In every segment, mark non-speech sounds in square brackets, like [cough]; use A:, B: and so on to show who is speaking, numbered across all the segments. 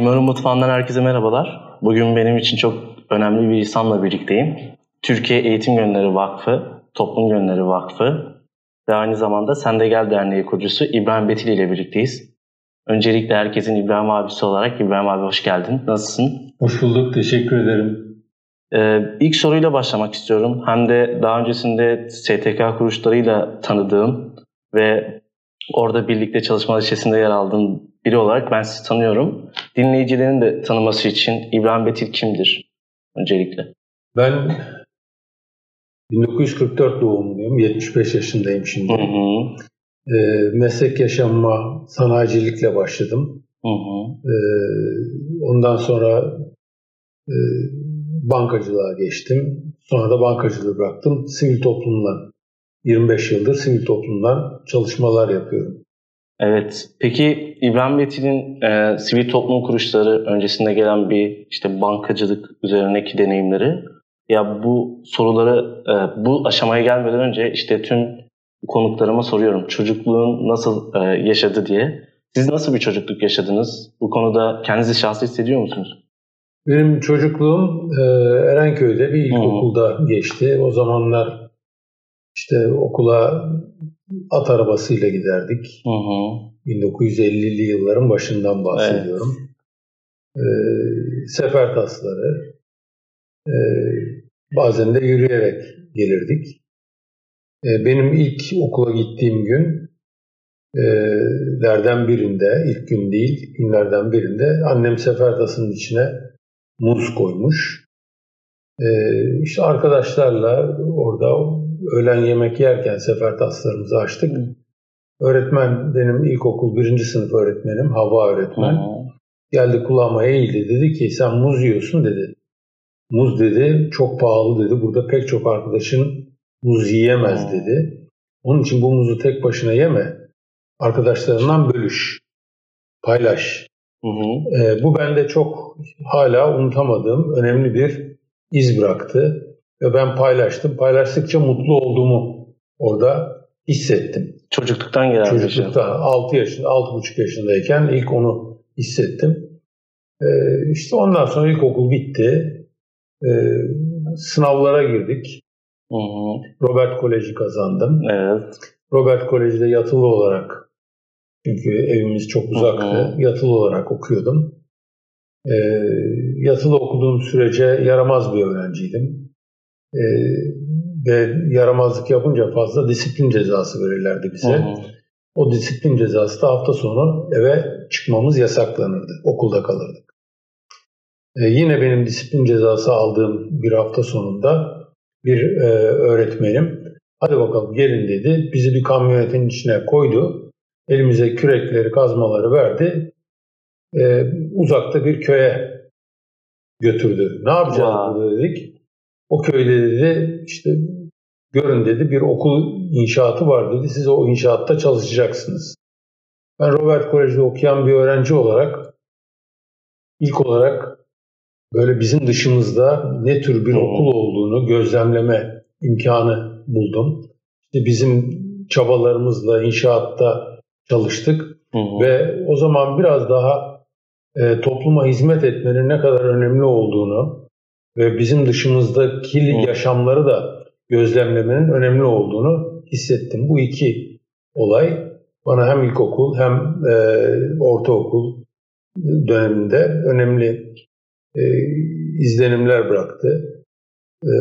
A: Mimarın Mutfağı'ndan herkese merhabalar. Bugün benim için çok önemli bir insanla birlikteyim. Türkiye Eğitim Gönülleri Vakfı, Toplum Gönülleri Vakfı ve aynı zamanda Sende Gel Derneği kurucusu İbrahim Betil ile birlikteyiz. Öncelikle herkesin İbrahim abisi olarak İbrahim abi hoş geldin. Nasılsın?
B: Hoş bulduk, teşekkür ederim.
A: Ee, ilk soruyla başlamak istiyorum. Hem de daha öncesinde STK kuruluşlarıyla tanıdığım ve orada birlikte çalışmalar içerisinde yer aldığım biri olarak ben sizi tanıyorum. Dinleyicilerin de tanıması için İbrahim Betil kimdir öncelikle?
B: Ben 1944 doğumluyum. 75 yaşındayım şimdi.
A: Hı hı.
B: E, meslek yaşamıma sanayicilikle başladım.
A: Hı hı.
B: E, ondan sonra e, bankacılığa geçtim. Sonra da bankacılığı bıraktım. Sivil toplumla 25 yıldır sivil toplumdan çalışmalar yapıyorum.
A: Evet. Peki İbrahim Betil'in e, sivil toplum kuruluşları öncesinde gelen bir işte bankacılık üzerindeki deneyimleri ya bu soruları e, bu aşamaya gelmeden önce işte tüm konuklarıma soruyorum. Çocukluğun nasıl e, yaşadı diye. Siz nasıl bir çocukluk yaşadınız? Bu konuda kendinizi şanslı hissediyor musunuz?
B: Benim çocukluğum e, Erenköy'de bir ilkokulda geçti. O zamanlar işte okula at arabasıyla giderdik.
A: Hı hı.
B: 1950'li yılların başından bahsediyorum. E, sefer tasları. E, bazen de yürüyerek gelirdik. E, benim ilk okula gittiğim gün e, lerden birinde, ilk gün değil, günlerden birinde annem sefer tasının içine muz koymuş. E, işte arkadaşlarla orada öğlen yemek yerken sefer taslarımızı açtık. Öğretmen benim ilkokul birinci sınıf öğretmenim, hava öğretmen.
A: Hı.
B: Geldi kulağıma eğildi dedi ki sen muz yiyorsun dedi. Muz dedi çok pahalı dedi. Burada pek çok arkadaşın muz yiyemez dedi. Onun için bu muzu tek başına yeme. Arkadaşlarından bölüş. Paylaş.
A: Hı hı.
B: Ee, bu bende çok hala unutamadığım önemli bir iz bıraktı. Ve ben paylaştım. Paylaştıkça mutlu olduğumu orada hissettim.
A: Çocukluktan gelen şey.
B: Çocuklukta 6 yaşında, 6,5 yaşındayken ilk onu hissettim. Ee, işte ondan sonra ilkokul bitti. Ee, sınavlara girdik.
A: Hı hı.
B: Robert Koleji kazandım.
A: Evet.
B: Robert Koleji'de yatılı olarak çünkü evimiz çok uzaktı.
A: Hı
B: Yatılı olarak okuyordum. Ee, yatılı okuduğum sürece yaramaz bir öğrenciydim. Ee, ve yaramazlık yapınca fazla disiplin cezası verirlerdi bize.
A: Hı hı.
B: O disiplin cezası da hafta sonu eve çıkmamız yasaklanırdı. Okulda kalırdık. Ee, yine benim disiplin cezası aldığım bir hafta sonunda bir e, öğretmenim hadi bakalım gelin dedi. Bizi bir kamyonetin içine koydu. Elimize kürekleri, kazmaları verdi. Ee, uzakta bir köye götürdü. Ne yapacağız burada dedik. O köyde dedi işte görün dedi bir okul inşaatı var dedi. Siz o inşaatta çalışacaksınız. Ben Robert Kolej'de okuyan bir öğrenci olarak ilk olarak böyle bizim dışımızda ne tür bir okul olduğunu gözlemleme imkanı buldum. İşte bizim çabalarımızla inşaatta çalıştık
A: Hı hı.
B: ve o zaman biraz daha e, topluma hizmet etmenin ne kadar önemli olduğunu ve bizim dışımızdaki
A: Hı.
B: yaşamları da gözlemlemenin önemli olduğunu hissettim. Bu iki olay bana hem ilkokul hem e, ortaokul döneminde önemli e, izlenimler bıraktı. E,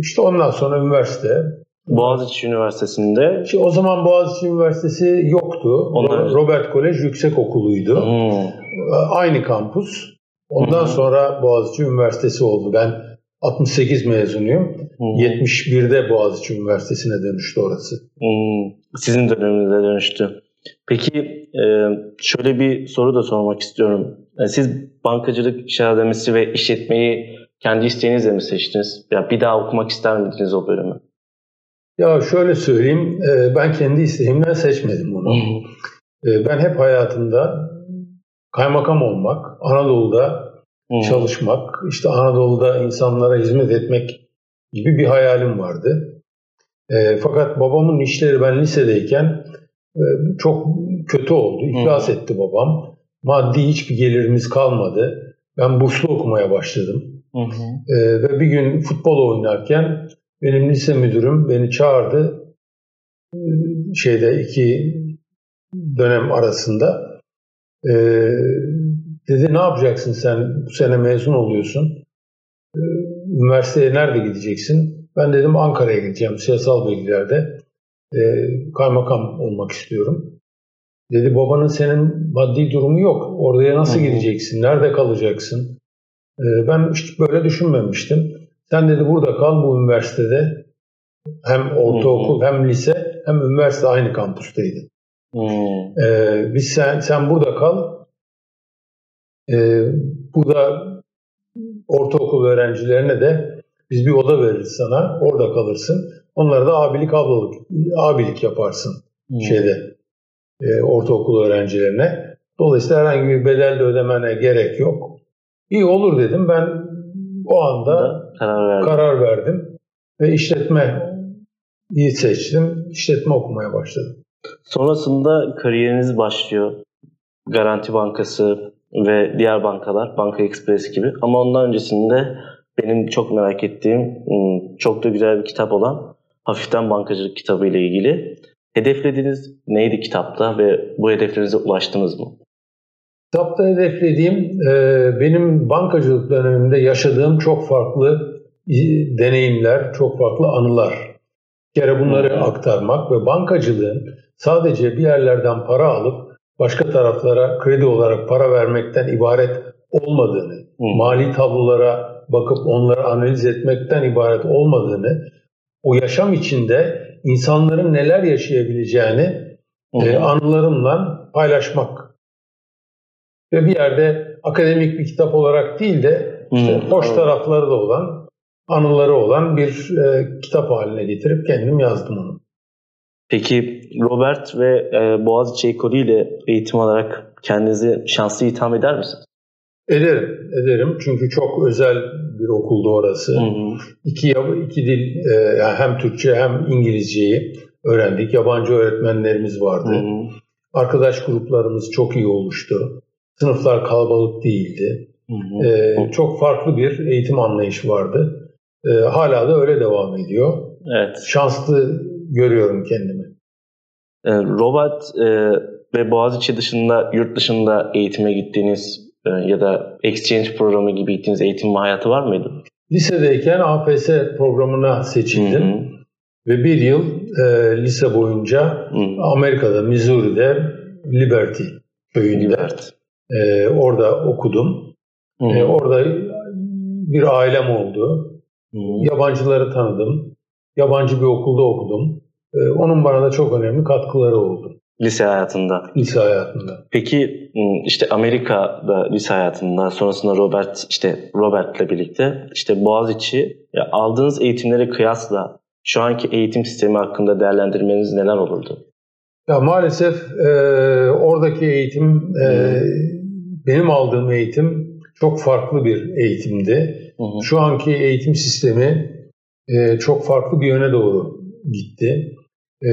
B: işte ondan sonra üniversite.
A: Boğaziçi Üniversitesi'nde
B: İşte o zaman Boğaziçi Üniversitesi yoktu.
A: Onlar-
B: Robert Kolej Yüksek Okulu'ydu.
A: Hı.
B: Aynı kampus. Ondan
A: Hı hı.
B: sonra Boğaziçi Üniversitesi oldu. Ben 68 mezunuyum.
A: Hı hı.
B: 71'de Boğaziçi Üniversitesi'ne dönüştü orası.
A: Hmm, Sizin döneminize dönüştü. Peki e, şöyle bir soru da sormak istiyorum. E, Siz bankacılık iş akademisi ve işletmeyi kendi isteğinizle mi seçtiniz? Ya bir daha okumak ister miydiniz o bölümü?
B: Ya şöyle söyleyeyim, e, ben kendi isteğimden seçmedim bunu. Ben hep hayatımda kaymakam olmak, Anadolu'da
A: Hı.
B: çalışmak, işte Anadolu'da insanlara hizmet etmek gibi bir hayalim vardı. E, fakat babamın işleri ben lisedeyken e, çok kötü oldu. İflas etti babam. maddi hiçbir gelirimiz kalmadı. Ben burslu okumaya başladım. Hı hı. Ee, ve bir gün futbol oynarken benim lise müdürüm beni çağırdı. Ee, şeyde iki dönem arasında. Ee, dedi ne yapacaksın sen bu sene mezun oluyorsun. Ee, üniversiteye nerede gideceksin? Ben dedim Ankara'ya gideceğim siyasal bilgilerde. Ee, kaymakam olmak istiyorum. Dedi babanın senin maddi durumu yok. Oraya nasıl Hı-hı. gideceksin? Nerede kalacaksın? Ee, ben işte böyle düşünmemiştim. Sen dedi burada kal bu üniversitede. Hem ortaokul Hı-hı. hem lise hem üniversite aynı kampüsteydi. Ee, biz sen sen burada kal. Ee, burada ortaokul öğrencilerine de biz bir oda veririz sana. Orada kalırsın. Onlara da abilik ablalık, abilik yaparsın hmm. şeyde e, ortaokul öğrencilerine. Dolayısıyla herhangi bir bedel de ödemene gerek yok. İyi olur dedim. Ben o anda karar verdim. karar verdim ve işletme iyi seçtim. İşletme okumaya başladım.
A: Sonrasında kariyeriniz başlıyor. Garanti Bankası ve diğer bankalar, Banka Express gibi. Ama ondan öncesinde benim çok merak ettiğim, hmm, çok da güzel bir kitap olan Hafiften Bankacılık kitabı ile ilgili. Hedeflediğiniz neydi kitapta ve bu hedeflerinize ulaştınız mı?
B: Kitapta hedeflediğim e, benim bankacılık döneminde yaşadığım çok farklı deneyimler, çok farklı anılar. Bir kere bunları hmm. aktarmak ve bankacılığın sadece bir yerlerden para alıp başka taraflara kredi olarak para vermekten ibaret olmadığını, hmm. mali tablolara bakıp onları analiz etmekten ibaret olmadığını, o yaşam içinde insanların neler yaşayabileceğini e, anılarımla paylaşmak ve bir yerde akademik bir kitap olarak değil de işte hmm, hoş tarafları da olan, anıları olan bir e, kitap haline getirip kendim yazdım onu.
A: Peki Robert ve e, Boğaziçi Ekolü ile eğitim alarak kendinizi şanslı itham eder misiniz?
B: Ederim, ederim. Çünkü çok özel bir okuldu orası. Hı hı. İki, iki dil, e, hem Türkçe hem İngilizceyi öğrendik. Yabancı öğretmenlerimiz vardı. Hı hı. Arkadaş gruplarımız çok iyi oluştu. Sınıflar kalabalık değildi. Hı hı. Ee, çok farklı bir eğitim anlayışı vardı. Ee, hala da öyle devam ediyor. Evet. Şanslı görüyorum kendimi.
A: Ee, Robert e, ve Boğaziçi dışında, yurt dışında eğitime gittiğiniz e, ya da exchange programı gibi gittiğiniz eğitim hayatı var mıydı?
B: Lisedeyken AFS programına seçildim. Hı hı. Ve bir yıl e, lise boyunca hı. Amerika'da, Missouri'de Liberty köyünde Liberty. E, orada okudum. E, orada bir ailem oldu. Hı. Yabancıları tanıdım. Yabancı bir okulda okudum. E, onun bana da çok önemli katkıları oldu.
A: Lise hayatında.
B: Lise hayatında.
A: Peki işte Amerika'da lise hayatında sonrasında Robert işte Robert'le birlikte işte Boğaziçi ya aldığınız eğitimlere kıyasla şu anki eğitim sistemi hakkında değerlendirmeniz neler olurdu?
B: Ya maalesef e, oradaki eğitim e, hmm benim aldığım eğitim çok farklı bir eğitimdi. Hı. Şu anki eğitim sistemi e, çok farklı bir yöne doğru gitti. E,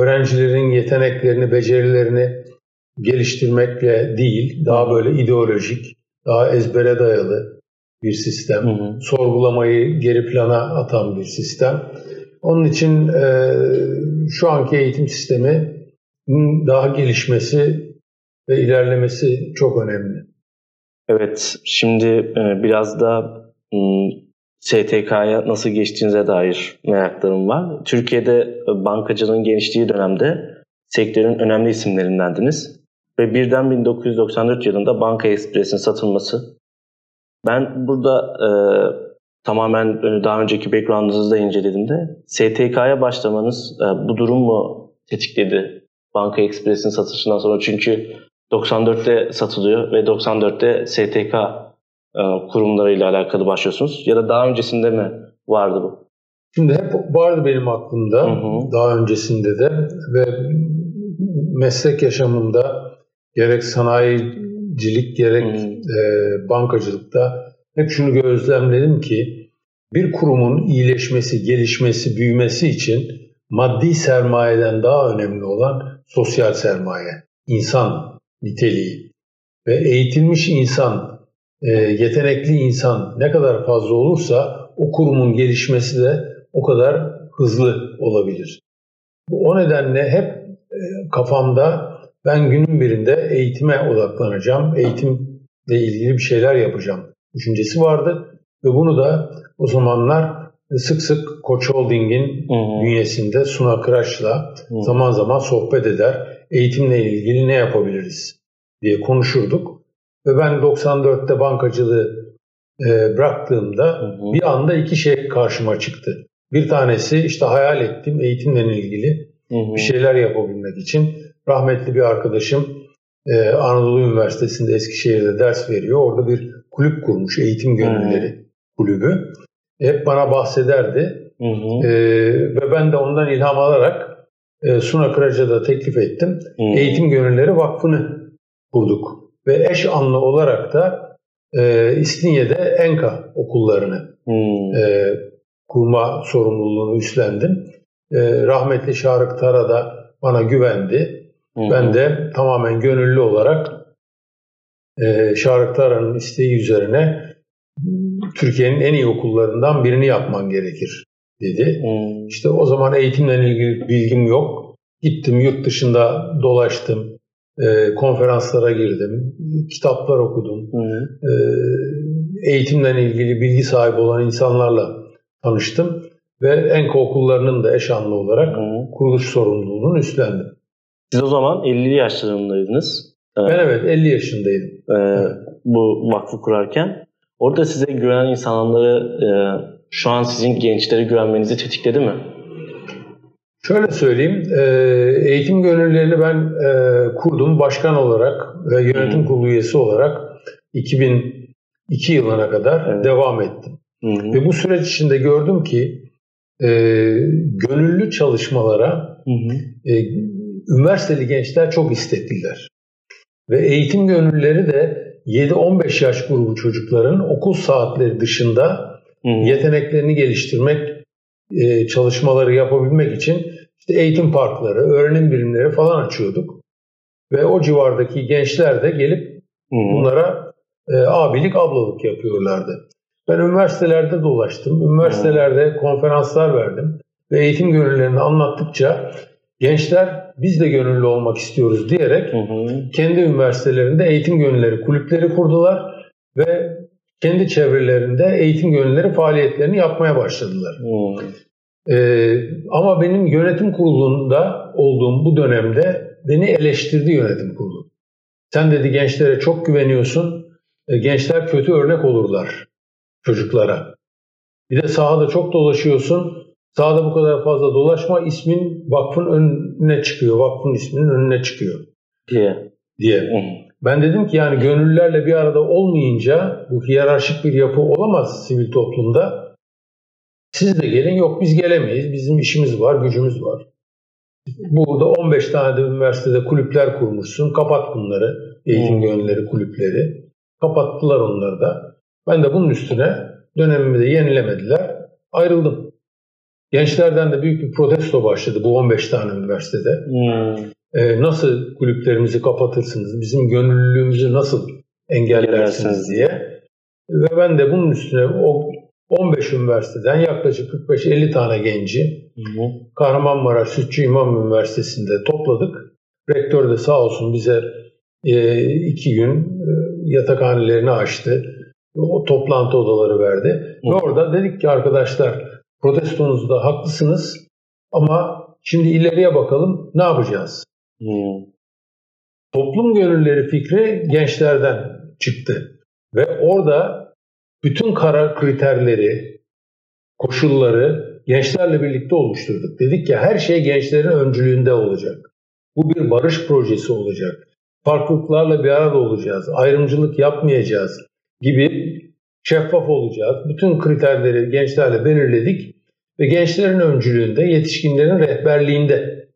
B: öğrencilerin yeteneklerini, becerilerini geliştirmekle değil, daha böyle ideolojik, daha ezbere dayalı bir sistem. Hı hı. Sorgulamayı geri plana atan bir sistem. Onun için e, şu anki eğitim sistemi daha gelişmesi ve ilerlemesi çok önemli.
A: Evet, şimdi e, biraz da STK'ya nasıl geçtiğinize dair meraklarım var. Türkiye'de e, bankacılığın geliştiği dönemde sektörün önemli isimlerindendiniz. Ve birden 1994 yılında Banka Express'in satılması. Ben burada e, tamamen daha önceki background'ınızı da incelediğimde STK'ya başlamanız e, bu durum mu tetikledi Banka Express'in satışından sonra? Çünkü 94'te satılıyor ve 94'te STK kurumlarıyla alakalı başlıyorsunuz. Ya da daha öncesinde mi vardı bu?
B: Şimdi hep vardı benim aklımda hı hı. daha öncesinde de ve meslek yaşamında gerek sanayicilik gerek e, bankacılıkta hep şunu gözlemledim ki bir kurumun iyileşmesi, gelişmesi, büyümesi için maddi sermayeden daha önemli olan sosyal sermaye, insan niteliği. ve eğitilmiş insan, e, yetenekli insan ne kadar fazla olursa o kurumun gelişmesi de o kadar hızlı olabilir. O nedenle hep e, kafamda ben günün birinde eğitime odaklanacağım, eğitimle ilgili bir şeyler yapacağım düşüncesi vardı. Ve bunu da o zamanlar sık sık Koç Holding'in hı bünyesinde Suna Kıraç'la zaman zaman sohbet eder. Eğitimle ilgili ne yapabiliriz diye konuşurduk. Ve ben 94'te bankacılığı e, bıraktığımda hı hı. bir anda iki şey karşıma çıktı. Bir tanesi işte hayal ettim eğitimle ilgili hı hı. bir şeyler yapabilmek için. Rahmetli bir arkadaşım e, Anadolu Üniversitesi'nde Eskişehir'de ders veriyor. Orada bir kulüp kurmuş, eğitim gönülleri hı. kulübü. Hep bana bahsederdi. Hı hı. E, ve ben de ondan ilham alarak e, Suna Kıraca'da teklif ettim. Hı. Eğitim Gönülleri Vakfı'nı kurduk. Ve eş anlı olarak da e, İstinye'de Enka okullarını hmm. e, kurma sorumluluğunu üstlendim. E, rahmetli Şarık Tara da bana güvendi. Hmm. Ben de tamamen gönüllü olarak e, Şarık Tara'nın isteği üzerine Türkiye'nin en iyi okullarından birini yapman gerekir dedi. Hmm. İşte o zaman eğitimle ilgili bilgim yok. Gittim yurt dışında dolaştım e, konferanslara girdim, kitaplar okudum. E, eğitimle ilgili bilgi sahibi olan insanlarla tanıştım ve Enka okullarının da eşanlı olarak Hı. kuruluş sorumluluğunu üstlendim.
A: Siz o zaman 50 yaşlarındaydınız.
B: Ben evet 50 yaşındaydım.
A: Ee, bu vakfı kurarken. Orada size güvenen insanları e, şu an sizin gençlere güvenmenizi tetikledi mi?
B: Şöyle söyleyeyim, e, eğitim gönüllülerini ben e, kurdum başkan olarak ve yönetim kurulu üyesi olarak 2002 yılına kadar evet. devam ettim. Hı hı. Ve bu süreç içinde gördüm ki e, gönüllü çalışmalara hı hı. E, üniversiteli gençler çok istekliler. Ve eğitim gönüllüleri de 7-15 yaş grubu çocukların okul saatleri dışında hı hı. yeteneklerini geliştirmek e, çalışmaları yapabilmek için işte eğitim parkları, öğrenim birimleri falan açıyorduk. Ve o civardaki gençler de gelip bunlara e, abilik, ablalık yapıyorlardı. Ben üniversitelerde dolaştım. Üniversitelerde konferanslar verdim. Ve eğitim gönüllerini anlattıkça gençler biz de gönüllü olmak istiyoruz diyerek hı hı. kendi üniversitelerinde eğitim gönülleri kulüpleri kurdular ve kendi çevrelerinde eğitim gönülleri faaliyetlerini yapmaya başladılar. Hmm. Ee, ama benim yönetim kurulunda olduğum bu dönemde beni eleştirdi yönetim kurulu. Sen dedi gençlere çok güveniyorsun, e, gençler kötü örnek olurlar çocuklara. Bir de sahada çok dolaşıyorsun, sahada bu kadar fazla dolaşma ismin vakfın önüne çıkıyor, vakfın isminin önüne çıkıyor
A: diye.
B: diye. Hmm. Ben dedim ki yani gönüllülerle bir arada olmayınca bu hiyerarşik bir yapı olamaz sivil toplumda. Siz de gelin yok biz gelemeyiz. Bizim işimiz var, gücümüz var. Burada 15 tane de üniversitede kulüpler kurmuşsun. Kapat bunları. Eğitim hmm. gönülleri kulüpleri. Kapattılar onları da. Ben de bunun üstüne dönemimi de yenilemediler. Ayrıldım. Gençlerden de büyük bir protesto başladı bu 15 tane üniversitede. Hmm e, nasıl kulüplerimizi kapatırsınız, bizim gönüllülüğümüzü nasıl engellersiniz diye. Ve ben de bunun üstüne o 15 üniversiteden yaklaşık 45-50 tane genci hı hı. Kahramanmaraş Sütçü İmam Üniversitesi'nde topladık. Rektör de sağ olsun bize e, iki gün e, yatakhanelerini açtı. O toplantı odaları verdi. Hı. Ve orada dedik ki arkadaşlar protestonuzda haklısınız ama şimdi ileriye bakalım ne yapacağız? Hmm. Toplum gönülleri fikri gençlerden çıktı. Ve orada bütün karar kriterleri, koşulları gençlerle birlikte oluşturduk. Dedik ki her şey gençlerin öncülüğünde olacak. Bu bir barış projesi olacak. Farklılıklarla bir arada olacağız. Ayrımcılık yapmayacağız gibi şeffaf olacağız. Bütün kriterleri gençlerle belirledik ve gençlerin öncülüğünde, yetişkinlerin rehberliğinde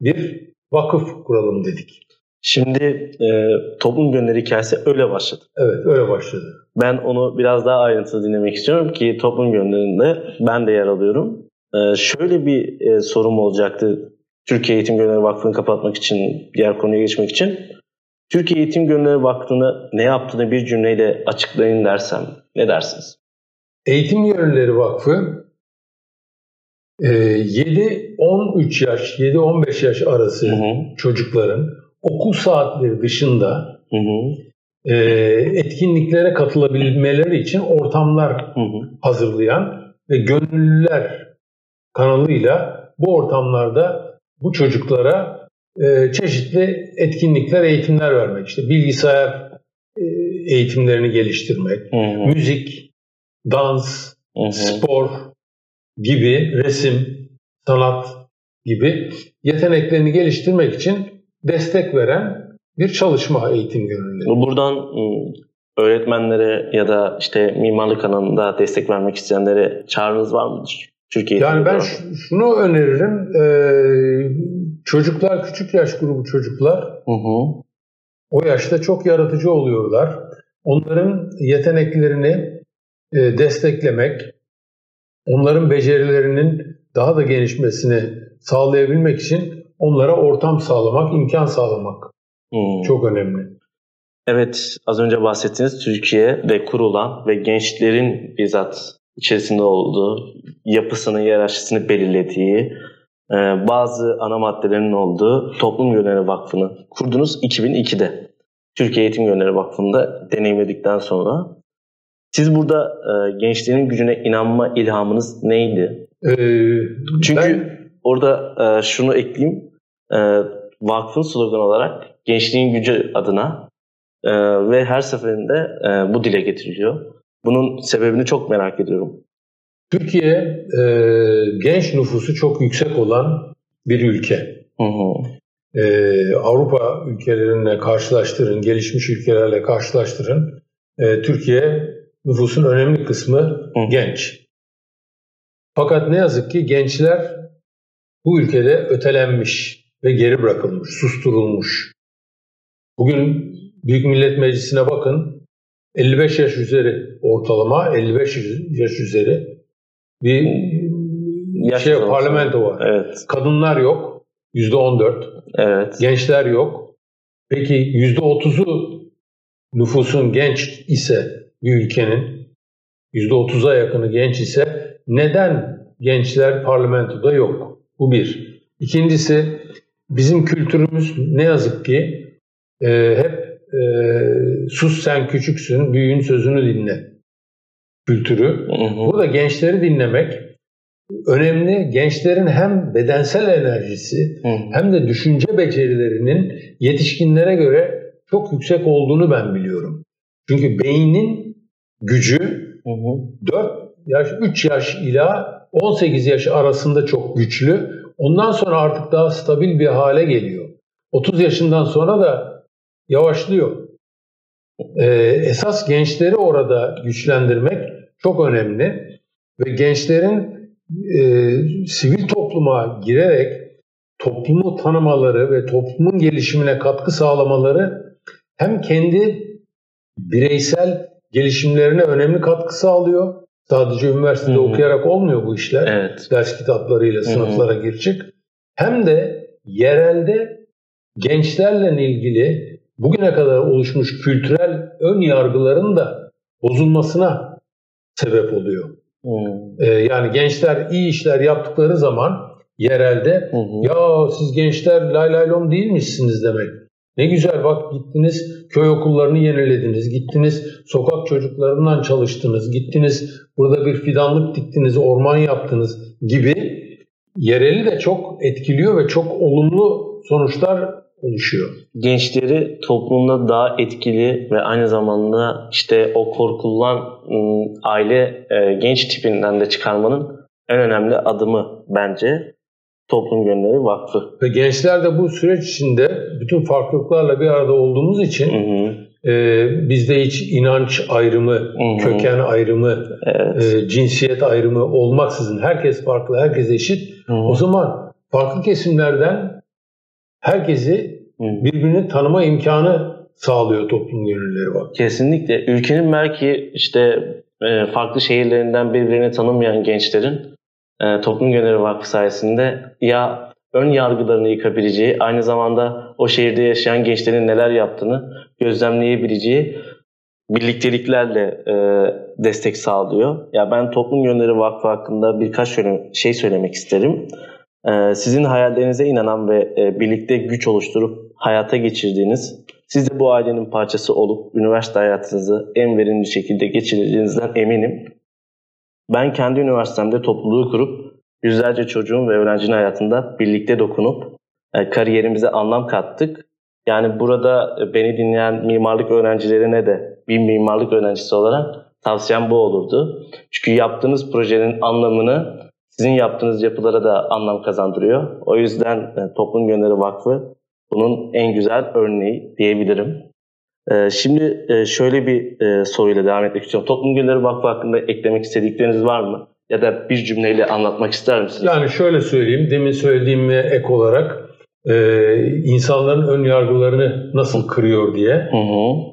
B: bir vakıf kuralım dedik.
A: Şimdi e, toplum gönülleri hikayesi öyle başladı.
B: Evet öyle başladı.
A: Ben onu biraz daha ayrıntılı dinlemek istiyorum ki toplum gönüllerinde ben de yer alıyorum. E, şöyle bir e, sorum olacaktı Türkiye Eğitim Gönülleri Vakfı'nı kapatmak için, diğer konuya geçmek için. Türkiye Eğitim Gönülleri Vakfı'nı ne yaptığını bir cümleyle açıklayın dersem ne dersiniz?
B: Eğitim Gönülleri Vakfı 7-13 yaş, 7-15 yaş arası hı hı. çocukların okul saatleri dışında hı hı. etkinliklere katılabilmeleri için ortamlar hı hı. hazırlayan ve gönüllüler kanalıyla bu ortamlarda bu çocuklara e, çeşitli etkinlikler, eğitimler vermek. İşte bilgisayar e, eğitimlerini geliştirmek, hı hı. müzik, dans, hı hı. spor gibi, resim, sanat gibi yeteneklerini geliştirmek için destek veren bir çalışma eğitim gönüllüleri.
A: Buradan ıı, öğretmenlere ya da işte mimarlık alanında destek vermek isteyenlere çağrınız var mıdır?
B: Türkiye'de. Yani ben şunu öneririm. Çocuklar, küçük yaş grubu çocuklar hı hı. o yaşta çok yaratıcı oluyorlar. Onların yeteneklerini e, desteklemek, onların becerilerinin daha da gelişmesini sağlayabilmek için onlara ortam sağlamak, imkan sağlamak hmm. çok önemli.
A: Evet, az önce bahsettiğiniz Türkiye'de kurulan ve gençlerin bizzat içerisinde olduğu, yapısını, hiyerarşisini belirlediği, e, bazı ana maddelerin olduğu Toplum Gönülleri Vakfı'nı kurdunuz 2002'de. Türkiye Eğitim Gönülleri Vakfı'nda deneyimledikten sonra. Siz burada e, gençlerin gücüne inanma ilhamınız neydi? Ee, Çünkü ben... orada e, şunu ekleyeyim. E, vakfın sloganı olarak gençliğin gücü adına e, ve her seferinde e, bu dile getiriliyor. Bunun sebebini çok merak ediyorum.
B: Türkiye e, genç nüfusu çok yüksek olan bir ülke. Hı hı. E, Avrupa ülkelerinle karşılaştırın, gelişmiş ülkelerle karşılaştırın. E, Türkiye nüfusun önemli kısmı hı. genç. Fakat ne yazık ki gençler bu ülkede ötelenmiş ve geri bırakılmış, susturulmuş. Bugün Büyük Millet Meclisi'ne bakın, 55 yaş üzeri ortalama 55 yaş üzeri bir yaş şey parlamento var. Evet. Kadınlar yok. %14. Evet. Gençler yok. Peki %30'u nüfusun genç ise bir ülkenin %30'a yakını genç ise neden gençler parlamentoda yok? Bu bir. İkincisi bizim kültürümüz ne yazık ki e, hep e, sus sen küçüksün, büyüğün sözünü dinle kültürü. Burada gençleri dinlemek önemli. Gençlerin hem bedensel enerjisi hem de düşünce becerilerinin yetişkinlere göre çok yüksek olduğunu ben biliyorum. Çünkü beynin gücü hı hı. 4 yaş, 3 yaş ila 18 yaş arasında çok güçlü. Ondan sonra artık daha stabil bir hale geliyor. 30 yaşından sonra da yavaşlıyor. Ee, esas gençleri orada güçlendirmek çok önemli ve gençlerin e, sivil topluma girerek toplumu tanımaları ve toplumun gelişimine katkı sağlamaları hem kendi bireysel gelişimlerine önemli katkı sağlıyor. Sadece üniversitede Hı-hı. okuyarak olmuyor bu işler. Evet. Ders kitaplarıyla Hı-hı. sınıflara girecek. Hem de yerelde gençlerle ilgili bugüne kadar oluşmuş kültürel ön yargıların da bozulmasına sebep oluyor. Hmm. Ee, yani gençler iyi işler yaptıkları zaman yerelde hmm. ya siz gençler lay lay lom değilmişsiniz demek. Ne güzel bak gittiniz köy okullarını yenilediniz, gittiniz sokak çocuklarından çalıştınız, gittiniz burada bir fidanlık diktiniz, orman yaptınız gibi yereli de çok etkiliyor ve çok olumlu sonuçlar oluşuyor.
A: Gençleri toplumda daha etkili ve aynı zamanda işte o korkulan ıı, aile e, genç tipinden de çıkarmanın en önemli adımı bence Toplum Gönülleri Vakfı.
B: Ve gençler de bu süreç içinde bütün farklılıklarla bir arada olduğumuz için hı hı. E, bizde hiç inanç ayrımı, hı hı. köken ayrımı, evet. e, cinsiyet ayrımı olmaksızın herkes farklı, herkes eşit. Hı hı. O zaman farklı kesimlerden herkesi birbirini tanıma imkanı sağlıyor toplum gönülleri var.
A: Kesinlikle. Ülkenin belki işte e, farklı şehirlerinden birbirini tanımayan gençlerin e, toplum gönülleri vakfı sayesinde ya ön yargılarını yıkabileceği, aynı zamanda o şehirde yaşayan gençlerin neler yaptığını gözlemleyebileceği birlikteliklerle e, destek sağlıyor. Ya ben Toplum Yönleri Vakfı hakkında birkaç şey söylemek isterim. E, sizin hayallerinize inanan ve e, birlikte güç oluşturup hayata geçirdiğiniz, siz de bu ailenin parçası olup üniversite hayatınızı en verimli şekilde geçireceğinizden eminim. Ben kendi üniversitemde topluluğu kurup yüzlerce çocuğun ve öğrencinin hayatında birlikte dokunup e, kariyerimize anlam kattık. Yani burada e, beni dinleyen mimarlık öğrencilerine de bir mimarlık öğrencisi olarak tavsiyem bu olurdu. Çünkü yaptığınız projenin anlamını sizin yaptığınız yapılara da anlam kazandırıyor. O yüzden e, Toplum Gönülleri Vakfı bunun en güzel örneği diyebilirim. Şimdi şöyle bir soruyla devam etmek istiyorum. Toplum Gönülleri Vakfı hakkında eklemek istedikleriniz var mı? Ya da bir cümleyle anlatmak ister misiniz?
B: Yani şöyle söyleyeyim, demin söylediğime ek olarak insanların ön yargılarını nasıl kırıyor diye. Hı hı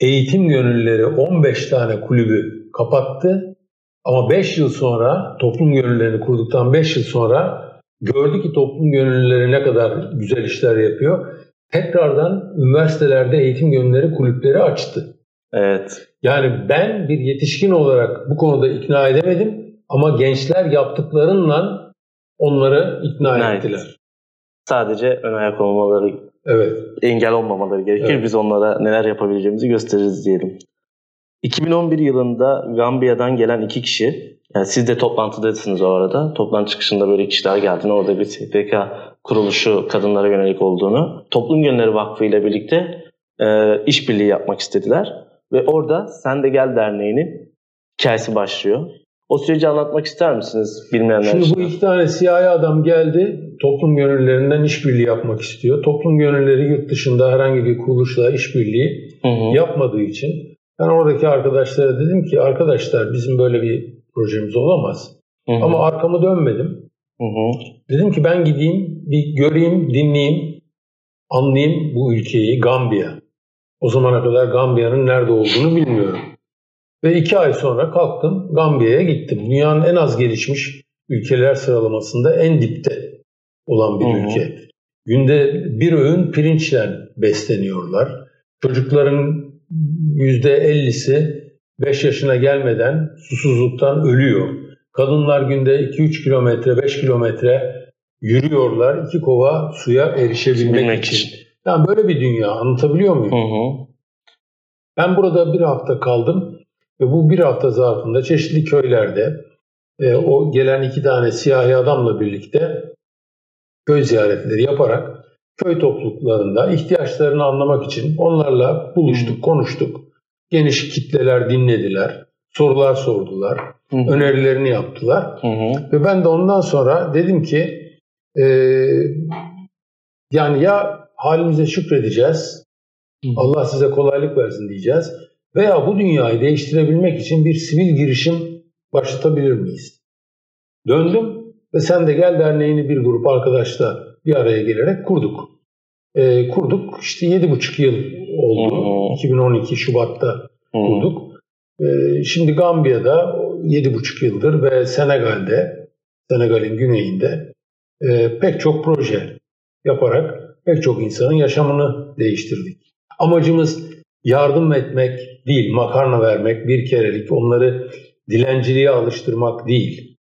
B: eğitim gönüllüleri 15 tane kulübü kapattı. Ama 5 yıl sonra toplum gönüllülerini kurduktan 5 yıl sonra gördü ki toplum gönüllüleri ne kadar güzel işler yapıyor. Tekrardan üniversitelerde eğitim gönüllüleri kulüpleri açtı.
A: Evet.
B: Yani ben bir yetişkin olarak bu konuda ikna edemedim ama gençler yaptıklarınla onları ikna evet. ettiler.
A: Sadece ön ayak olmaları
B: Evet.
A: Engel olmamaları gerekir. Evet. Biz onlara neler yapabileceğimizi gösteririz diyelim. 2011 yılında Gambiya'dan gelen iki kişi, yani siz de toplantıdasınız o arada. Toplantı çıkışında böyle kişiler geldiğini, orada bir SPK kuruluşu kadınlara yönelik olduğunu, Toplum Gönülleri Vakfı ile birlikte e, işbirliği yapmak istediler. Ve orada Sen de Gel Derneği'nin hikayesi başlıyor. O süreci anlatmak ister misiniz bilmeyenler
B: Şimdi için? bu iki tane siyahi adam geldi. Toplum gönüllerinden işbirliği yapmak istiyor. Toplum gönülleri yurt dışında herhangi bir kuruluşla işbirliği hı hı. yapmadığı için ben oradaki arkadaşlara dedim ki arkadaşlar bizim böyle bir projemiz olamaz. Hı hı. Ama arkamı dönmedim. Hı hı. Dedim ki ben gideyim bir göreyim, dinleyeyim, anlayayım bu ülkeyi Gambiya. O zamana kadar Gambiya'nın nerede olduğunu bilmiyorum. Ve iki ay sonra kalktım Gambiya'ya gittim. Dünyanın en az gelişmiş ülkeler sıralamasında en dipte olan bir Hı-hı. ülke. Günde bir öğün pirinçle besleniyorlar. Çocukların yüzde 50'si 5 yaşına gelmeden susuzluktan ölüyor. Kadınlar günde 2-3 kilometre, 5 kilometre yürüyorlar iki kova suya erişebilmek için. için. Yani böyle bir dünya anlatabiliyor muyum? Hı hı. Ben burada bir hafta kaldım ve bu bir hafta zarfında çeşitli köylerde e, o gelen iki tane siyahi adamla birlikte köy ziyaretleri yaparak köy topluluklarında ihtiyaçlarını anlamak için onlarla buluştuk, konuştuk. Geniş kitleler dinlediler, sorular sordular, hı hı. önerilerini yaptılar. Hı hı. Ve ben de ondan sonra dedim ki e, yani ya halimize şükredeceğiz, hı hı. Allah size kolaylık versin diyeceğiz veya bu dünyayı değiştirebilmek için bir sivil girişim başlatabilir miyiz? Döndüm ve Sen de Gel Derneği'ni bir grup arkadaşla bir araya gelerek kurduk. E, kurduk işte yedi buçuk yıl oldu. Hı hı. 2012 Şubat'ta kurduk. E, şimdi Gambiya'da yedi buçuk yıldır ve Senegal'de, Senegal'in güneyinde e, pek çok proje yaparak pek çok insanın yaşamını değiştirdik. Amacımız yardım etmek değil, makarna vermek, bir kerelik, onları dilenciliğe alıştırmak değil.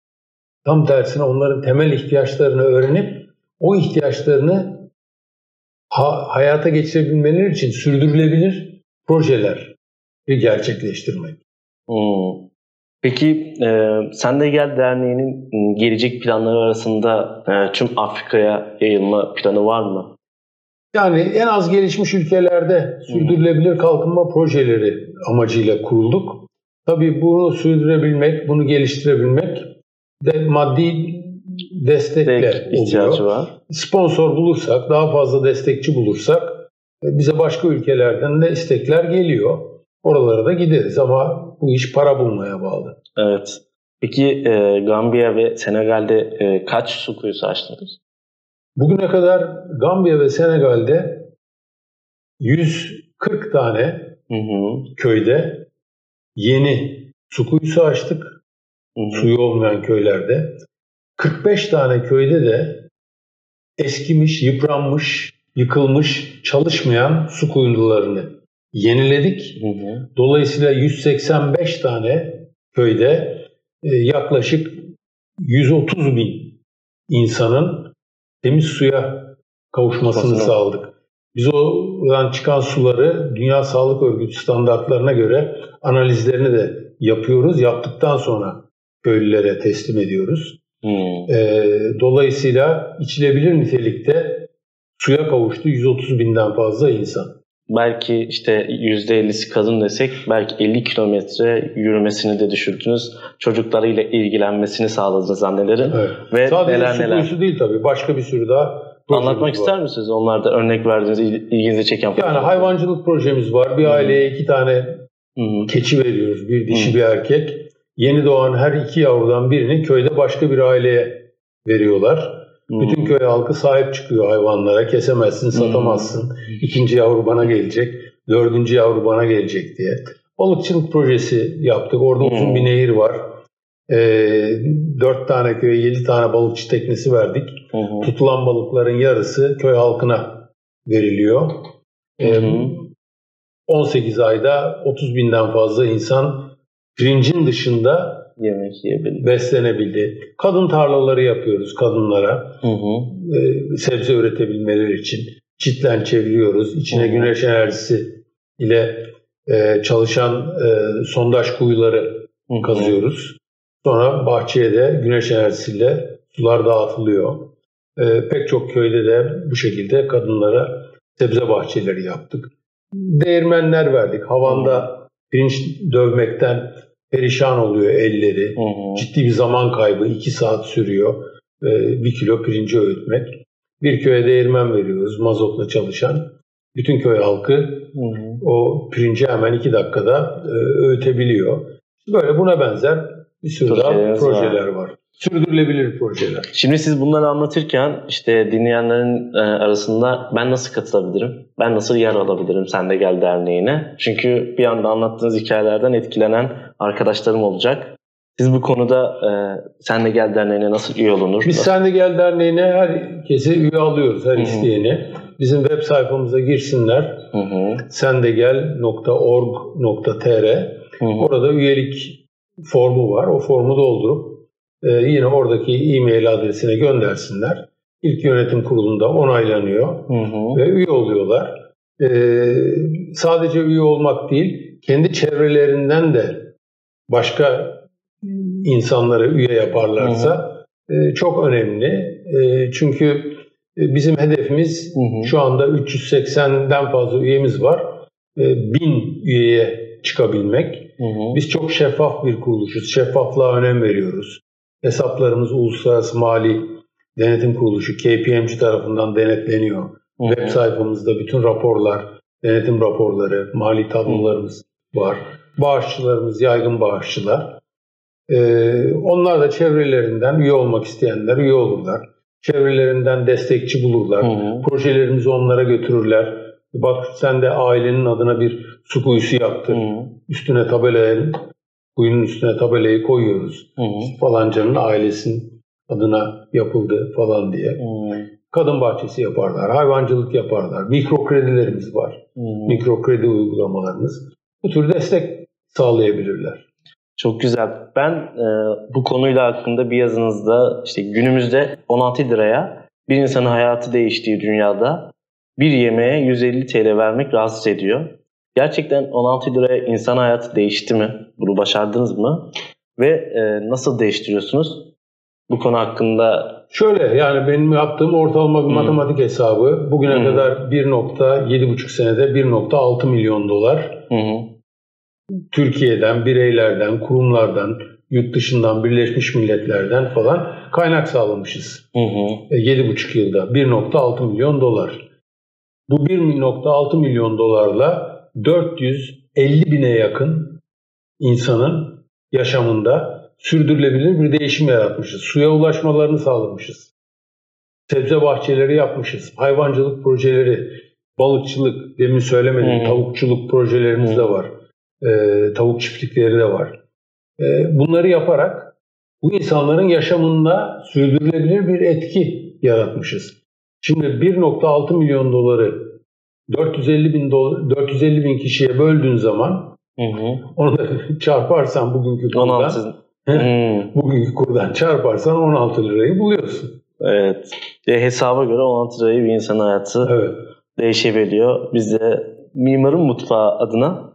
B: Tam tersine onların temel ihtiyaçlarını öğrenip o ihtiyaçlarını ha, hayata geçirebilmeleri için sürdürülebilir projeler gerçekleştirmek.
A: Hmm. Peki e, Sen de Gel Derneği'nin gelecek planları arasında e, tüm Afrika'ya yayılma planı var mı?
B: Yani en az gelişmiş ülkelerde sürdürülebilir kalkınma projeleri amacıyla kurulduk. Tabii bunu sürdürebilmek, bunu geliştirebilmek de maddi destekle oluyor. Var. Sponsor bulursak, daha fazla destekçi bulursak e, bize başka ülkelerden de istekler geliyor. Oralara da gideriz ama bu iş para bulmaya bağlı.
A: Evet. Peki e, Gambiya ve Senegal'de e, kaç su kuyusu açtınız?
B: Bugüne kadar Gambiya ve Senegal'de 140 tane hı hı. köyde yeni su kuyusu açtık. Hı-hı. suyu olmayan köylerde. 45 tane köyde de eskimiş, yıpranmış, yıkılmış, çalışmayan su kuyumcularını yeniledik. Hı hı. Dolayısıyla 185 tane köyde e, yaklaşık 130 bin insanın temiz suya kavuşmasını Aslında. sağladık. Biz oradan çıkan suları Dünya Sağlık Örgütü standartlarına göre analizlerini de yapıyoruz. Yaptıktan sonra köylülere teslim ediyoruz. Hmm. E, dolayısıyla içilebilir nitelikte suya kavuştu 130 binden fazla insan.
A: Belki işte %50'si kadın desek belki 50 kilometre yürümesini de düşürdünüz. Çocuklarıyla ilgilenmesini sağladınız annelerin. Evet.
B: Ve Sadece neler neler. değil tabii. Başka bir sürü daha
A: Anlatmak var. ister misiniz? Onlarda örnek verdiğiniz ilginizi çeken
B: Yani hayvancılık projemiz var. Bir aileye iki tane Hı-hı. keçi veriyoruz. Bir dişi Hı-hı. bir erkek. Yeni doğan her iki yavrudan birini köyde başka bir aileye veriyorlar. Hmm. Bütün köy halkı sahip çıkıyor hayvanlara. Kesemezsin, satamazsın. Hmm. İkinci yavru bana gelecek, dördüncü yavru bana gelecek diye. Balıkçılık projesi yaptık. Orada hmm. uzun bir nehir var. Ee, dört tane köye yedi tane balıkçı teknesi verdik. Hmm. Tutulan balıkların yarısı köy halkına veriliyor. Ee, hmm. 18 ayda 30 binden fazla insan pirincin dışında
A: yemek yiyebildi.
B: Beslenebildi. Kadın tarlaları yapıyoruz kadınlara. Hı hı. E, sebze üretebilmeleri için. Çitlen çeviriyoruz. İçine hı hı. güneş enerjisi ile e, çalışan e, sondaj kuyuları hı hı. kazıyoruz. Sonra bahçeye de güneş enerjisiyle sular dağıtılıyor. E, pek çok köyde de bu şekilde kadınlara sebze bahçeleri yaptık. Değirmenler verdik. Havanda pirinç dövmekten perişan oluyor elleri. Hı hı. Ciddi bir zaman kaybı. iki saat sürüyor. Ee, bir kilo pirinci öğütmek. Bir köye değirmen veriyoruz mazotla çalışan. Bütün köy halkı hı hı. o pirinci hemen iki dakikada e, öğütebiliyor. Böyle buna benzer bir sürü daha projeler var. var. Sürdürülebilir projeler.
A: Şimdi siz bunları anlatırken işte dinleyenlerin e, arasında ben nasıl katılabilirim? Ben nasıl yer alabilirim Sen de Gel Derneği'ne? Çünkü bir anda anlattığınız hikayelerden etkilenen arkadaşlarım olacak. Siz bu konuda e, Sen de Gel Derneği'ne nasıl üye olunur?
B: Biz Sen de Gel Derneği'ne herkese üye alıyoruz, her isteyeni. Bizim web sayfamıza girsinler. sendegel.org.tr Orada üyelik formu var. O formu doldurup e, yine oradaki e-mail adresine göndersinler. İlk yönetim kurulunda onaylanıyor hı hı. ve üye oluyorlar. E, sadece üye olmak değil, kendi çevrelerinden de başka insanları üye yaparlarsa. E, çok önemli. E, çünkü e, bizim hedefimiz hı hı. şu anda 380'den fazla üyemiz var. E, 1000 üyeye çıkabilmek. Hı hı. Biz çok şeffaf bir kuruluşuz. Şeffaflığa önem veriyoruz. Hesaplarımız Uluslararası Mali Denetim Kuruluşu KPMG tarafından denetleniyor. Hı hı. Web sayfamızda bütün raporlar, denetim raporları, mali tablolarımız hı. var. Bağışçılarımız yaygın bağışçılar. Ee, onlar da çevrelerinden üye olmak isteyenler üye olurlar. Çevrelerinden destekçi bulurlar. Hı hı. Projelerimizi onlara götürürler. Bak sen de ailenin adına bir su kuyusu yaptır. Hı. Üstüne tabelayı, kuyunun üstüne tabelayı koyuyoruz. Hı. Falancanın ailesinin adına yapıldı falan diye. Hı. Kadın bahçesi yaparlar, hayvancılık yaparlar. Mikro kredilerimiz var. Hı. Mikro kredi uygulamalarımız. Bu tür destek sağlayabilirler.
A: Çok güzel. Ben e, bu konuyla hakkında bir yazınızda işte günümüzde 16 liraya bir insanın hayatı değiştiği dünyada bir yemeğe 150 TL vermek rahatsız ediyor. Gerçekten 16 liraya insan hayatı değişti mi? Bunu başardınız mı? Ve e, nasıl değiştiriyorsunuz? Bu konu hakkında
B: Şöyle yani benim yaptığım ortalama bir hmm. matematik hesabı bugüne hmm. kadar 1.7,5 senede 1.6 milyon dolar hmm. Türkiye'den, bireylerden, kurumlardan, yurt dışından, Birleşmiş Milletler'den falan kaynak sağlamışız. Hı hı. 7,5 yılda 1.6 milyon dolar. Bu 1.6 milyon dolarla 450 bine yakın insanın yaşamında sürdürülebilir bir değişim yaratmışız. Suya ulaşmalarını sağlamışız. Sebze bahçeleri yapmışız. Hayvancılık projeleri, balıkçılık, demin söylemedim, hmm. tavukçuluk projelerimiz hmm. de var. Ee, tavuk çiftlikleri de var. Ee, bunları yaparak bu insanların yaşamında sürdürülebilir bir etki yaratmışız. Şimdi 1.6 milyon doları 450 bin dolar, 450 bin kişiye böldüğün zaman
A: Hı hı.
B: onu [laughs] çarparsan bugünkü kurdan
A: 16. Hmm,
B: bugünkü kurdan çarparsan 16 lirayı buluyorsun.
A: evet. E, hesaba göre 16 lirayı bir insanın hayatı
B: Evet.
A: değişebiliyor. Biz de Mimarın Mutfağı adına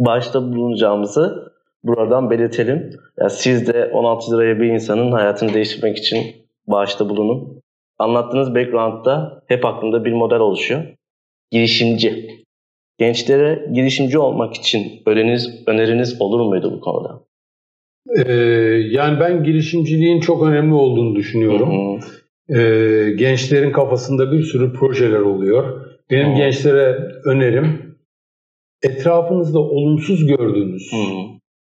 A: başta bulunacağımızı buradan belirtelim. Ya siz de 16 liraya bir insanın hayatını değiştirmek için bağışta bulunun. Anlattığınız background'da hep aklımda bir model oluşuyor. Girişimci. Gençlere girişimci olmak için öneriniz, öneriniz olur muydu bu konuda?
B: Ee, yani ben girişimciliğin çok önemli olduğunu düşünüyorum. Ee, gençlerin kafasında bir sürü projeler oluyor. Benim
A: Hı.
B: gençlere önerim etrafınızda olumsuz gördüğünüz
A: hı.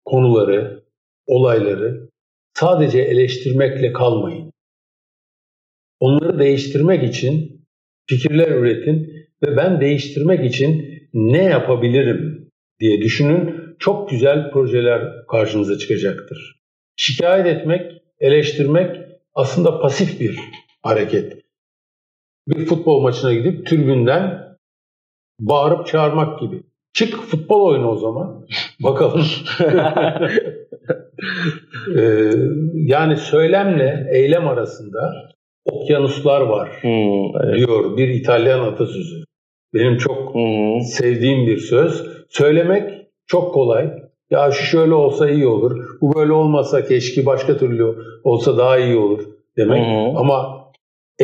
B: konuları, olayları sadece eleştirmekle kalmayın. Onları değiştirmek için fikirler üretin ve ben değiştirmek için ne yapabilirim diye düşünün. Çok güzel projeler karşınıza çıkacaktır. Şikayet etmek, eleştirmek aslında pasif bir hareket. Bir futbol maçına gidip tribünden bağırıp çağırmak gibi. Çık futbol oyna o zaman. [laughs] Bakalım. [laughs] Ee, yani söylemle eylem arasında okyanuslar var
A: Hı, evet.
B: diyor bir İtalyan atasözü. Benim çok
A: hı.
B: sevdiğim bir söz. Söylemek çok kolay. Ya şu şöyle olsa iyi olur. Bu böyle olmasa keşke başka türlü olsa daha iyi olur demek.
A: Hı.
B: Ama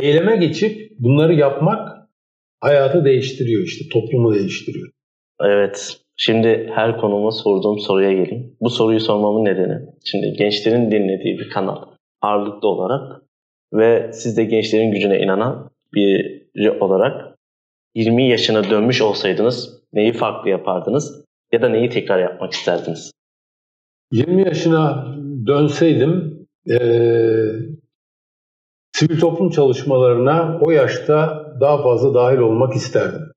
B: eyleme geçip bunları yapmak hayatı değiştiriyor işte. Toplumu değiştiriyor.
A: Evet. Şimdi her konuma sorduğum soruya geleyim. Bu soruyu sormamın nedeni. Şimdi gençlerin dinlediği bir kanal ağırlıklı olarak ve siz de gençlerin gücüne inanan biri olarak 20 yaşına dönmüş olsaydınız neyi farklı yapardınız ya da neyi tekrar yapmak isterdiniz?
B: 20 yaşına dönseydim eee, sivil toplum çalışmalarına o yaşta daha fazla dahil olmak isterdim.